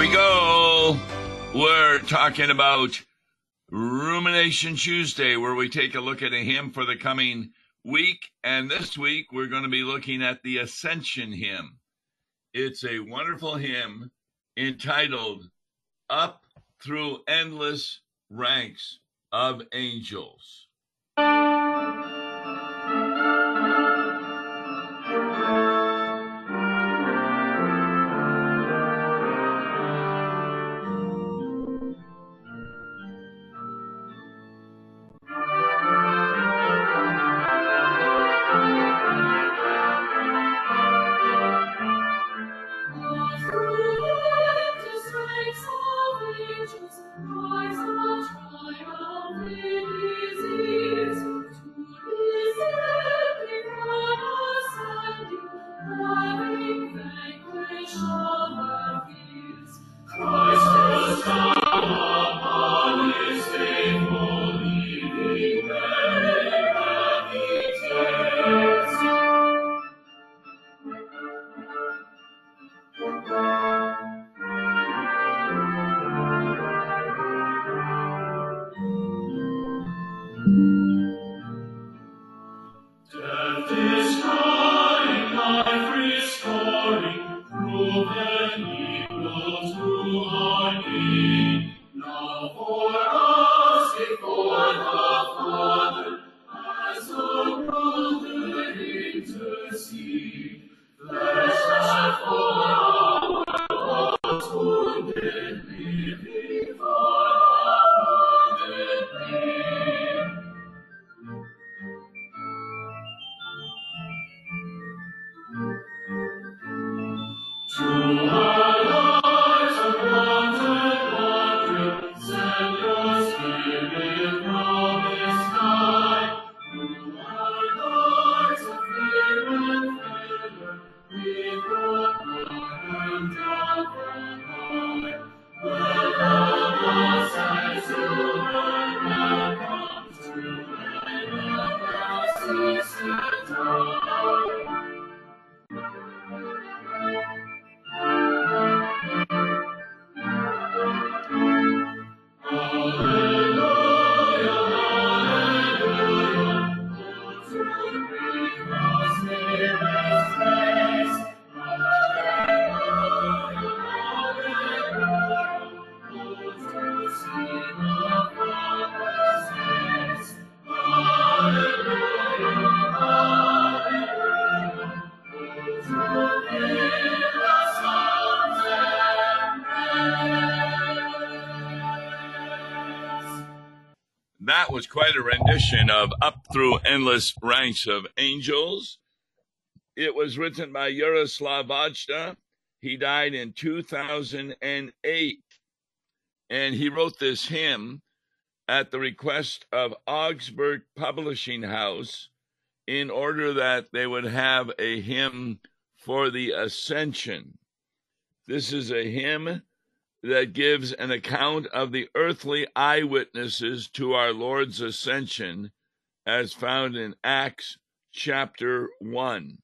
we go. We're talking about Rumination Tuesday, where we take a look at a hymn for the coming week. And this week, we're going to be looking at the Ascension hymn. It's a wonderful hymn entitled Up Through Endless Ranks of Angels. That of Up Through Endless Ranks of Angels. It was written by Jaroslav Vajda. He died in 2008. And he wrote this hymn at the request of Augsburg Publishing House in order that they would have a hymn for the Ascension. This is a hymn that gives an account of the earthly eyewitnesses to our Lord's ascension as found in Acts chapter 1.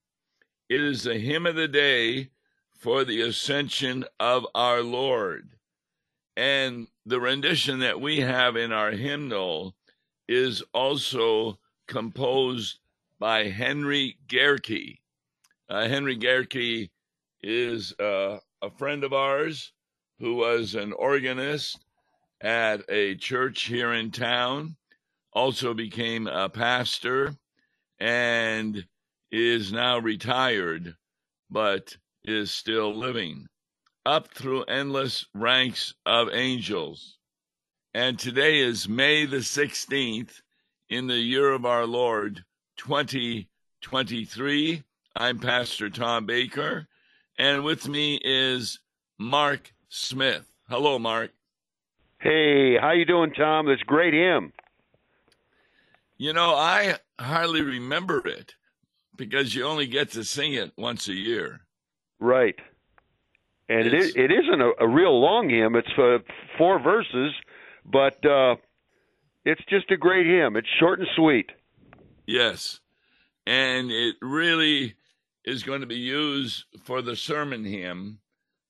It is the hymn of the day for the ascension of our Lord. And the rendition that we have in our hymnal is also composed by Henry Gerike. Uh, Henry Gerike is uh, a friend of ours who was an organist at a church here in town, also became a pastor, and is now retired, but is still living up through endless ranks of angels. And today is May the 16th in the year of our Lord 2023. I'm Pastor Tom Baker, and with me is Mark Smith. Hello, Mark. Hey, how you doing, Tom? That's great hymn. You know, I hardly remember it because you only get to sing it once a year. Right. And it's, it, it isn't a, a real long hymn. It's uh, four verses, but uh, it's just a great hymn. It's short and sweet. Yes. And it really is going to be used for the sermon hymn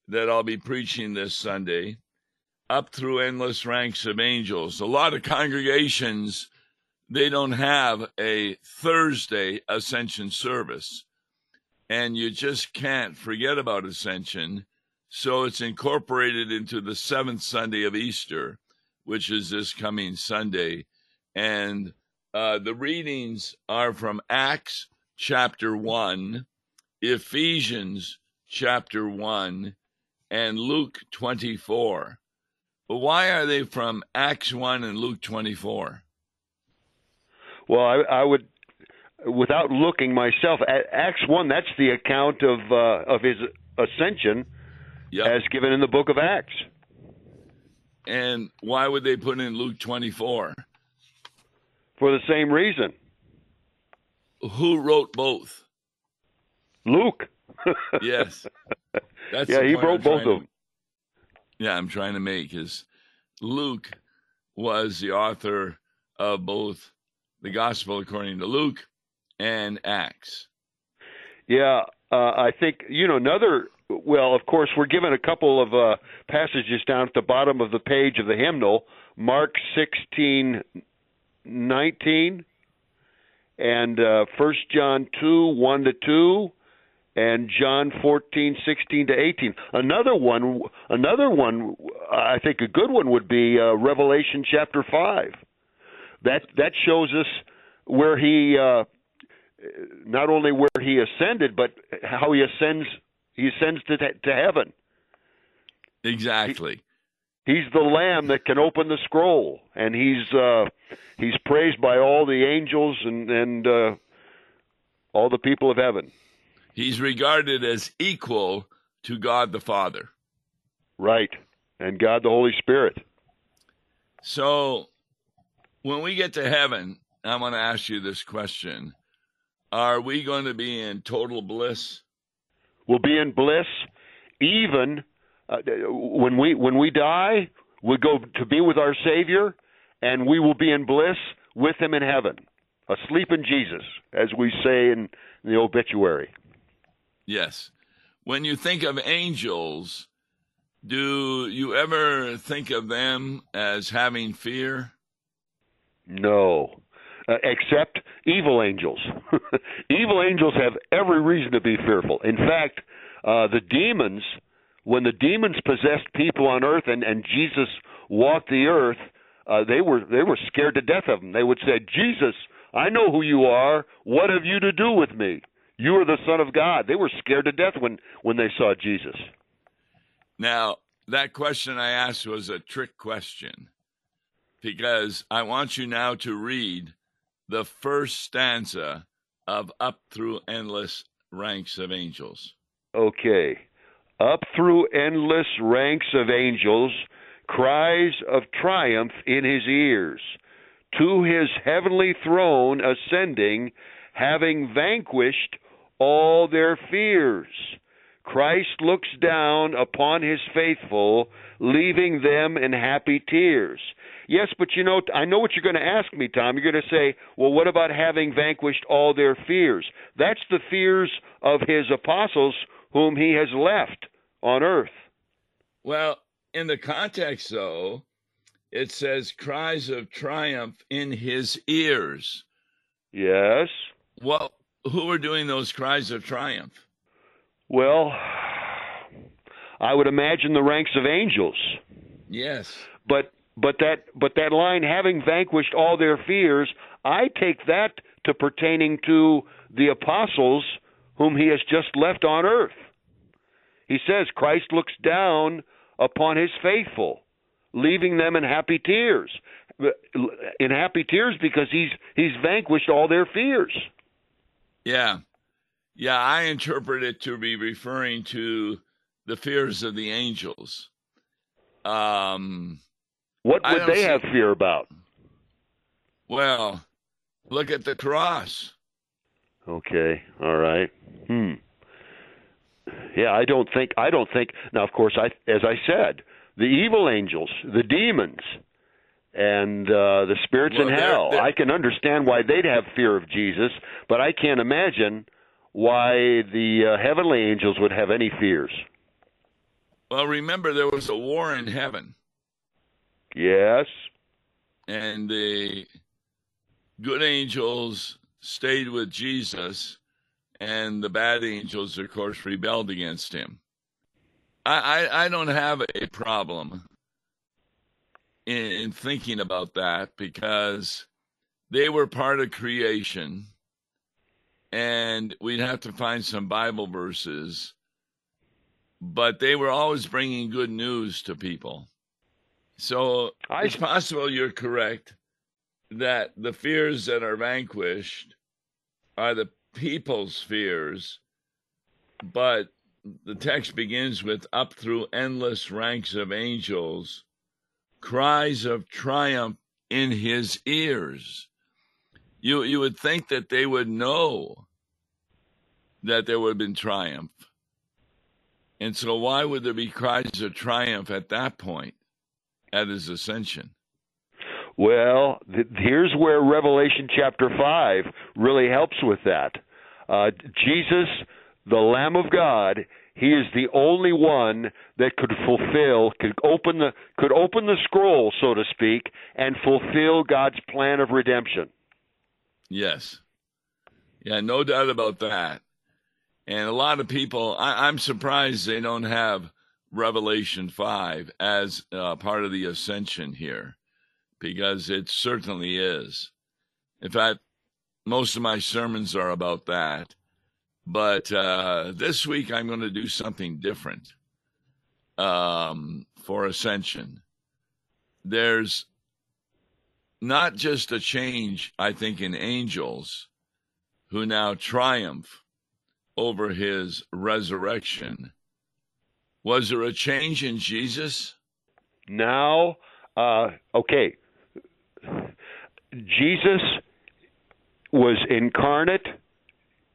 that I'll be preaching this Sunday up through endless ranks of angels. A lot of congregations, they don't have a Thursday ascension service. And you just can't forget about ascension. So it's incorporated into the seventh Sunday of Easter, which is this coming Sunday. And uh, the readings are from Acts chapter 1, Ephesians chapter 1, and Luke 24. But why are they from Acts 1 and Luke 24? Well, I, I would, without looking myself, Acts 1, that's the account of, uh, of his ascension yep. as given in the book of Acts. And why would they put in Luke 24? For the same reason. Who wrote both? Luke. Yes. That's yeah, he wrote both of them. Yeah, I'm trying to make is Luke was the author of both the Gospel according to Luke and Acts. Yeah, uh, I think you know another. Well, of course, we're given a couple of uh, passages down at the bottom of the page of the hymnal, Mark sixteen nineteen, and uh, First John two one to two, and John 14, 16 to 18. Another one, another one, I think a good one would be uh, Revelation chapter 5. That that shows us where he uh, not only where he ascended, but how he ascends he ascends to to heaven. Exactly. He, he's the lamb that can open the scroll and he's uh he's praised by all the angels and and uh all the people of heaven. He's regarded as equal to God the Father. Right. And God the Holy Spirit. So when we get to heaven, I'm going to ask you this question Are we going to be in total bliss? We'll be in bliss even uh, when we when we die, we go to be with our Savior, and we will be in bliss with Him in heaven, asleep in Jesus, as we say in the obituary. Yes. When you think of angels, do you ever think of them as having fear? No. Uh, except evil angels. evil angels have every reason to be fearful. In fact, uh, the demons, when the demons possessed people on earth and, and Jesus walked the earth, uh, they were they were scared to death of him. They would say, "Jesus, I know who you are. What have you to do with me?" You are the Son of God. They were scared to death when, when they saw Jesus. Now, that question I asked was a trick question because I want you now to read the first stanza of Up Through Endless Ranks of Angels. Okay. Up through endless ranks of angels, cries of triumph in his ears. To his heavenly throne ascending, having vanquished all their fears. Christ looks down upon his faithful, leaving them in happy tears. Yes, but you know, I know what you're going to ask me, Tom. You're going to say, well, what about having vanquished all their fears? That's the fears of his apostles whom he has left on earth. Well, in the context, though, it says cries of triumph in his ears. Yes. Well, who are doing those cries of triumph? Well, I would imagine the ranks of angels. Yes. But but that but that line having vanquished all their fears, I take that to pertaining to the apostles whom he has just left on earth. He says Christ looks down upon his faithful, leaving them in happy tears. In happy tears because he's he's vanquished all their fears. Yeah. Yeah, I interpret it to be referring to the fears of the angels. Um, what would they see... have fear about? Well, look at the cross. Okay, all right. Hmm. Yeah, I don't think I don't think now of course I as I said, the evil angels, the demons, and uh, the spirits well, in hell. They're, they're, I can understand why they'd have fear of Jesus, but I can't imagine why the uh, heavenly angels would have any fears. Well, remember there was a war in heaven. Yes. And the good angels stayed with Jesus, and the bad angels, of course, rebelled against him. I, I, I don't have a problem in, in thinking about that because they were part of creation, and we'd have to find some Bible verses, but they were always bringing good news to people. So I- it's possible you're correct that the fears that are vanquished are the people's fears, but the text begins with up through endless ranks of angels, cries of triumph in his ears. You you would think that they would know that there would have been triumph. And so why would there be cries of triumph at that point at his ascension? Well, th- here's where Revelation chapter 5 really helps with that. Uh, Jesus, the Lamb of God, he is the only one that could fulfill, could open the could open the scroll, so to speak, and fulfill God's plan of redemption. Yes. Yeah, no doubt about that. And a lot of people, I, I'm surprised they don't have Revelation 5 as uh, part of the ascension here, because it certainly is. In fact, most of my sermons are about that. But uh, this week I'm going to do something different um, for ascension. There's not just a change, I think, in angels who now triumph over his resurrection. Was there a change in Jesus? Now, uh, okay, Jesus was incarnate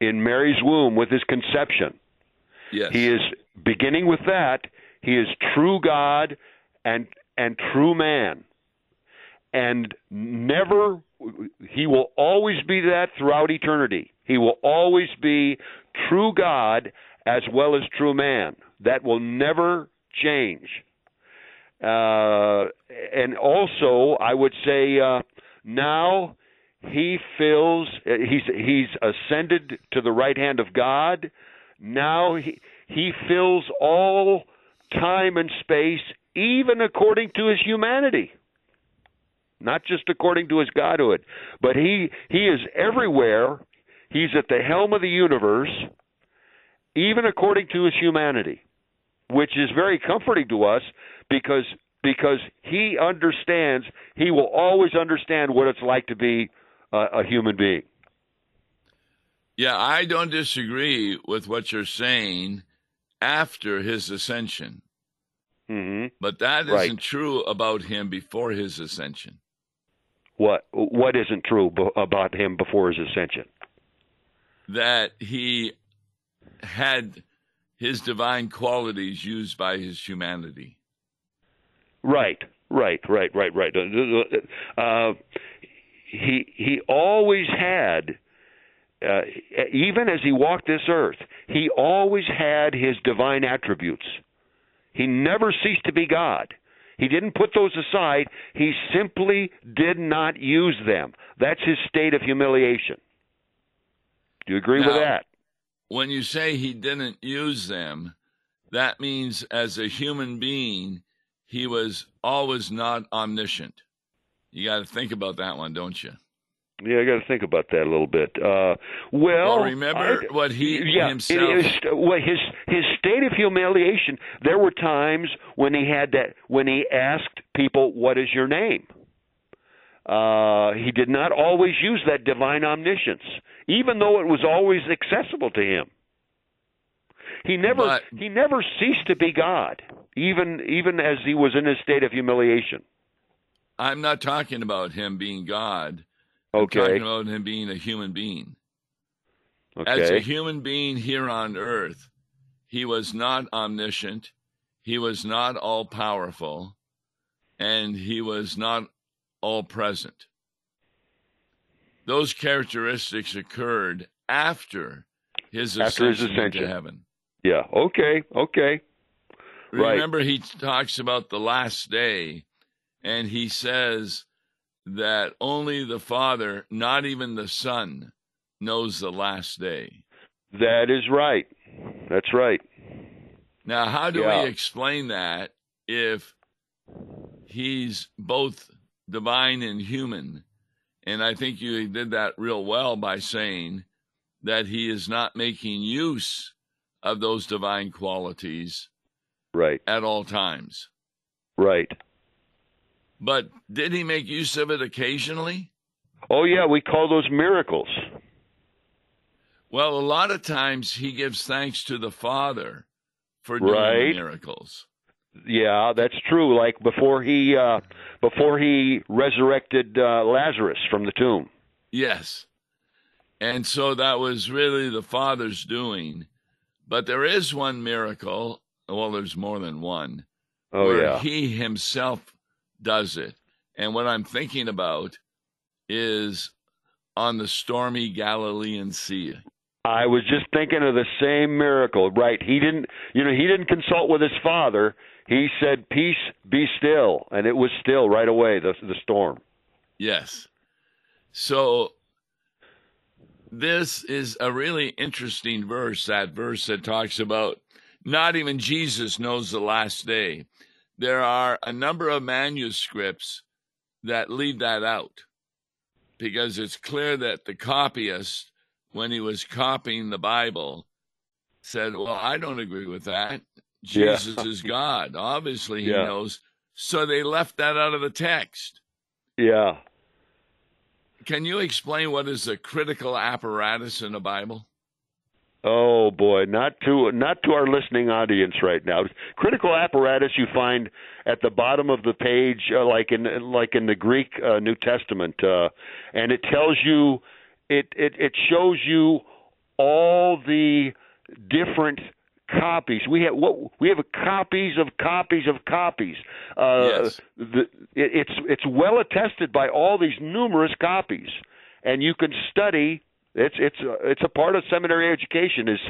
in Mary's womb with his conception. Yes. He is beginning with that. He is true God and and true man. And never he will always be that throughout eternity. He will always be true God as well as true man. That will never change. Uh, and also, I would say uh, now he fills. He's he's ascended to the right hand of God. Now he he fills all time and space, even according to his humanity, not just according to his godhood. But he he is everywhere. He's at the helm of the universe, even according to his humanity, which is very comforting to us because because he understands. He will always understand what it's like to be a, a human being. Yeah, I don't disagree with what you're saying after his ascension, hmm but that Right. not true about him before his ascension. What what isn't true b- about him before his ascension? That he had his divine qualities used by his humanity. Right, right, right, right, right. Uh, he he always had, uh, even as he walked this earth, he always had his divine attributes. He never ceased to be God. He didn't put those aside. He simply did not use them. That's his state of humiliation. Do you agree with that? When you say he didn't use them, that means as a human being, he was always not omniscient. You got to think about that one, don't you? Yeah, I got to think about that a little bit. Uh, well, Well, remember I- what he yeah, himself. it is- well, his his state of humiliation. There were times when he had that when he asked people, "What is your name?" Uh, he did not always use that divine omniscience, even though it was always accessible to him. He never But- he never ceased to be God, even even as he was in his state of humiliation. I'm not talking about him being God. Okay. I'm talking about him being a human being. Okay. As a human being here on earth, he was not omniscient, he was not all powerful, and he was not all present. Those characteristics occurred after his After his ascension into ascension. heaven. yeah, okay, okay, Right. Remember, he talks about the last day, and he says that only the Father, not even the Son, knows the last day. That is right. That's right. Now, how do Yeah. we explain that if he's both divine and human? And I think you did that real well by saying that he is not making use of those divine qualities Right. at all times. Right. But did he make use of it occasionally? Oh yeah, we call those miracles. Well, a lot of times he gives thanks to the Father for doing Right. miracles. Yeah, that's true. Like before he uh before he resurrected uh, Lazarus from the tomb. Yes. And so that was really the Father's doing. But there is one miracle. Well, there's more than one. Oh where yeah. He himself does it. And what I'm thinking about is on the stormy Galilean Sea. I was just thinking of the same miracle. Right. He didn't you know, he didn't consult with his father. He said, "Peace, be still," and it was still right away the the storm. Yes. So this is a really interesting verse, that verse that talks about not even Jesus knows the last day. There are a number of manuscripts that leave that out because it's clear that the copyist, when he was copying the Bible, said, Well, I don't agree with that. Yeah. Jesus is God. Obviously, he Yeah. knows. So they left that out of the text. Yeah. Can you explain what is the critical apparatus in the Bible? Oh boy, not to not to our listening audience right now. Critical apparatus you find at the bottom of the page, uh, like in like in the Greek uh, New Testament, uh, and it tells you, it, it it shows you all the different copies. We have what we have copies of copies of copies. Uh, Yes. the, it, it's it's well attested by all these numerous copies, and you can study. It's it's uh, it's a part of seminary education is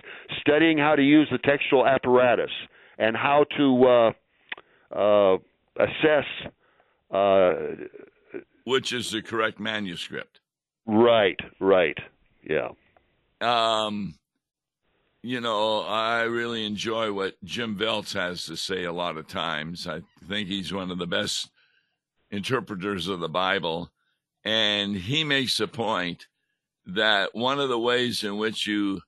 studying how to use the textual apparatus and how to uh, uh, assess. Uh, Which is the correct manuscript? right, right, yeah, Um, you know, I really enjoy what Jim Voelz has to say a lot of times. I think he's one of the best interpreters of the Bible. And he makes a point that one of the ways in which you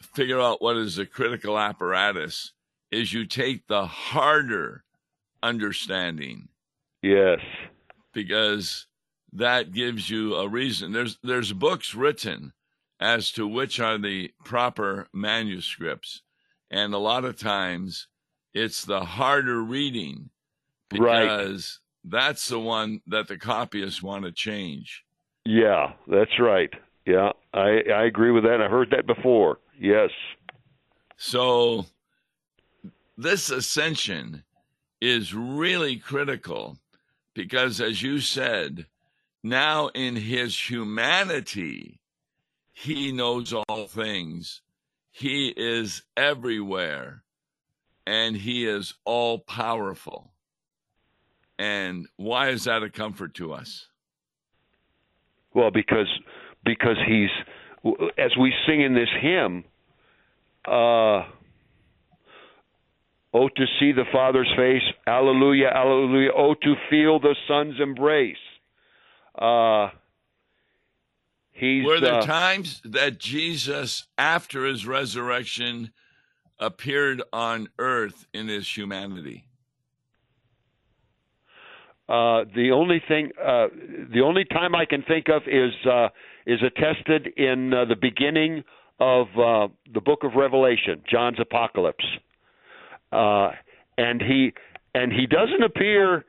figure out what is a critical apparatus is you take the harder understanding yes, because that gives you a reason. There's there's books written as to which are the proper manuscripts, and a lot of times it's the harder reading Right. because that's the one that the copyists want to change. yeah. That's right. Yeah, I I agree with that. I've heard that before. Yes, So this ascension is really critical because, as you said, now in his humanity, he knows all things. He is everywhere and he is all powerful. And why is that a comfort to us? Well, because because he's as we sing in this hymn, uh, oh to see the Father's face, Alleluia, Alleluia. Oh to feel the Son's embrace. Uh, he's Were there uh, times that Jesus, after his resurrection, appeared on earth in his humanity? Uh, the only thing, uh, the only time I can think of is uh, is attested in uh, the beginning of uh, the book of Revelation, John's apocalypse, uh, and he and he doesn't appear.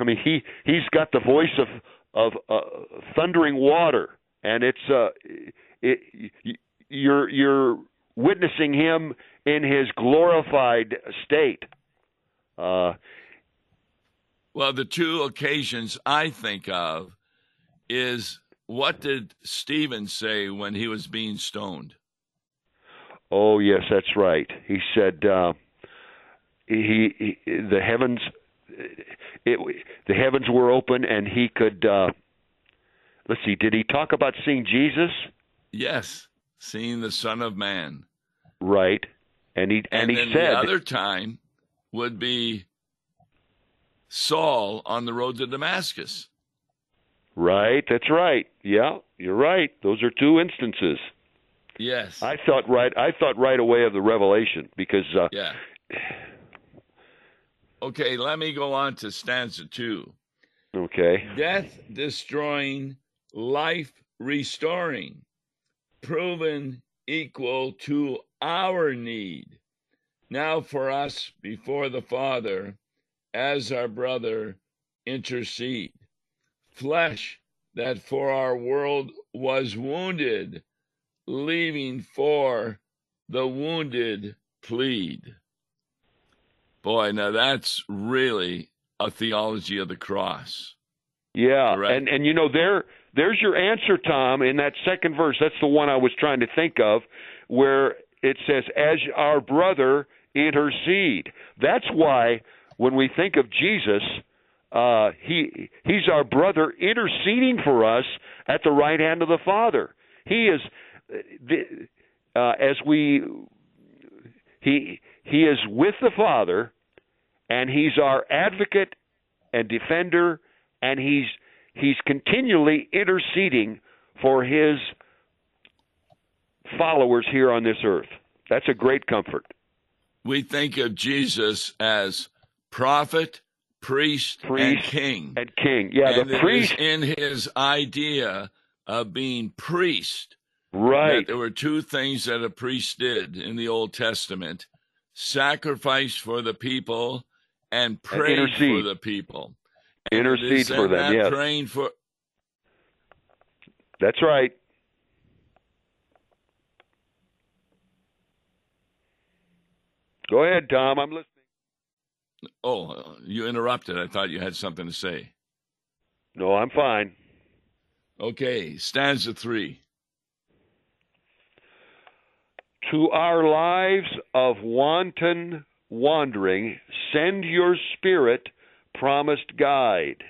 I mean, he he's got the voice of of uh, thundering water, and it's uh, it, you're you're witnessing him in his glorified state. Uh, Well, the two occasions I think of is what did Stephen say when he was being stoned? Oh yes, that's right. He said, uh, he, he the heavens it, the heavens were open and he could uh let's see did he talk about seeing jesus Yes, seeing the Son of Man. right and he and, And, he said the other time would be Saul on the road to Damascus. Right that's right yeah you're right those are two instances Yes. i thought right i thought right away of the revelation because uh yeah. Okay, let me go on to stanza two. okay Death destroying, life restoring, proven equal to our need. Now for us before the Father, as our brother, intercede. Flesh that for our world was wounded, leaving for the wounded plead. Boy, now that's really a theology of the cross. Yeah, Correct. and and you know there there's your answer, Tom, in that second verse. That's the one I was trying to think of, where it says, "As our brother intercede." That's why when we think of Jesus, uh, he he's our brother interceding for us at the right hand of the Father. He is uh, uh, as we he he is with the Father, and he's our advocate and defender and he's he's continually interceding for his followers here on this earth. That's a great comfort. We think of Jesus as prophet, priest, and king. And king, yeah, and the priest, in his idea of being priest right? that there were two things that a priest did in the Old Testament sacrifice for the people and pray for the people. Intercede for them, yes. Praying for That's right. Go ahead, Tom. I'm listening. Oh, you interrupted. I thought you had something to say. No, I'm fine. Okay, stanza three. To our lives of wanton wandering, send your spirit, promised guide.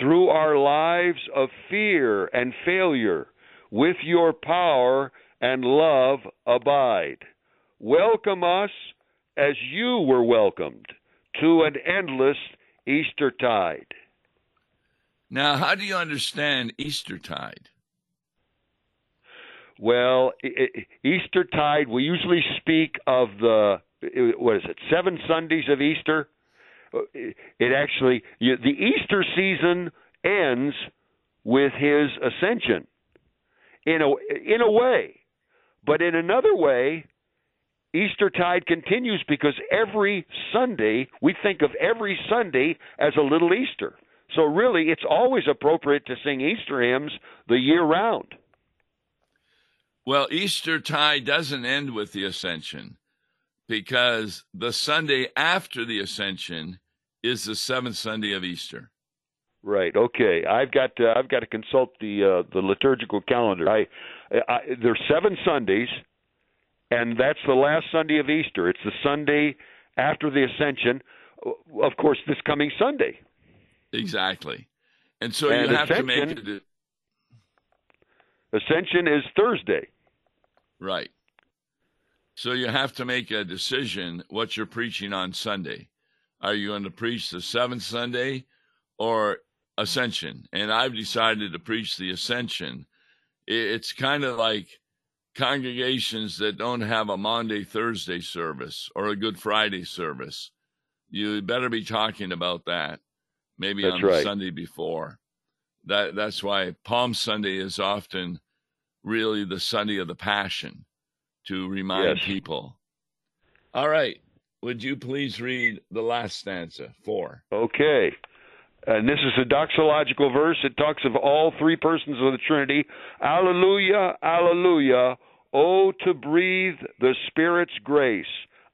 Through our lives of fear and failure, with your power and love abide. Welcome us as you were welcomed to an endless Eastertide. Now, how do you understand Eastertide? Well, Eastertide, we usually speak of the, what is it, seven Sundays of Easter? Uh, it actually, the Easter season ends with his ascension in a, in a way. But in another way, Eastertide continues because every Sunday, we think of every Sunday as a little Easter. So really, it's always appropriate to sing Easter hymns the year round. Well, Eastertide doesn't end with the Ascension because the Sunday after the Ascension is the seventh Sunday of Easter. Right. Okay. I've got to, I've got to consult the uh, the liturgical calendar. I, I there's seven Sundays, and that's the last Sunday of Easter. It's the Sunday after the Ascension. Of course, this coming Sunday. Exactly. And so And you have to make it Ascension is Thursday. right. So you have to make a decision what you're preaching on Sunday. Are you going to preach the seventh Sunday or Ascension? And I've decided to preach the Ascension. It's kind of like congregations that don't have a Monday, Thursday service or a Good Friday service. You better be talking about that maybe That's on the right. Sunday before. That that's why Palm Sunday is often really the Sunday of the Passion to remind Yes. people. All right. Would you please read the last stanza? Four. Okay. And this is a doxological verse. It talks of all three persons of the Trinity. Alleluia, alleluia. Oh, to breathe the Spirit's grace.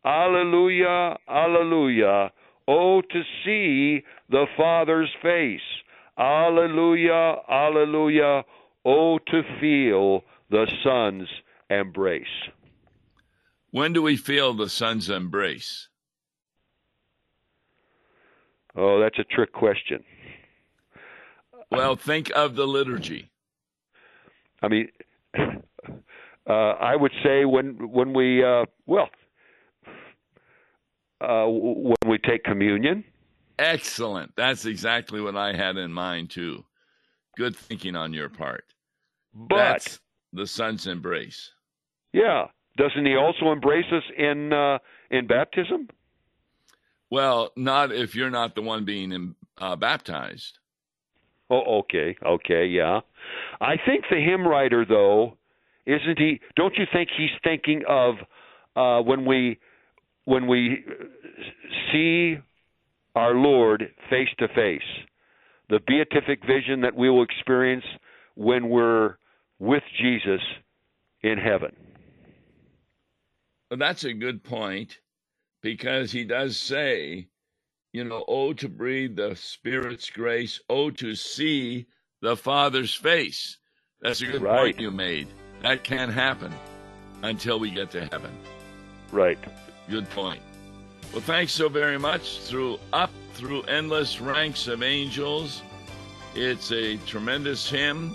Alleluia, alleluia. Oh, to see the Father's face. Alleluia, alleluia. Oh, to feel the Son's embrace. When do we feel the Son's embrace? Oh, that's a trick question. Well, think of the liturgy. I mean, uh, I would say when when we uh, well uh, when we take communion. Excellent. That's exactly what I had in mind too. Good thinking on your part. But That's the son's embrace. yeah, doesn't he also embrace us in uh, in baptism? Well, not if you're not the one being uh, baptized. Oh, okay, okay, yeah. I think the hymn writer, though, isn't he? Don't you think he's thinking of uh, when we when we see our Lord face to face, the beatific vision that we will experience when we're with Jesus in heaven. Well, that's a good point because he does say, you know, oh, to breathe the Spirit's grace, oh, to see the Father's face. That's a good Right. point you made. That can't happen until we get to heaven. Right. Good point. Well, thanks so very much. Through up through endless ranks of angels, it's a tremendous hymn.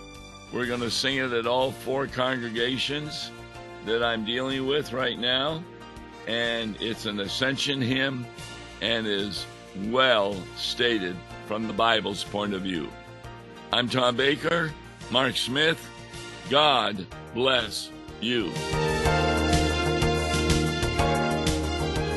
We're going to sing it at all four congregations that I'm dealing with right now, and it's an ascension hymn, and is well stated from the Bible's point of view. I'm Tom Baker, Mark Smith. God bless you.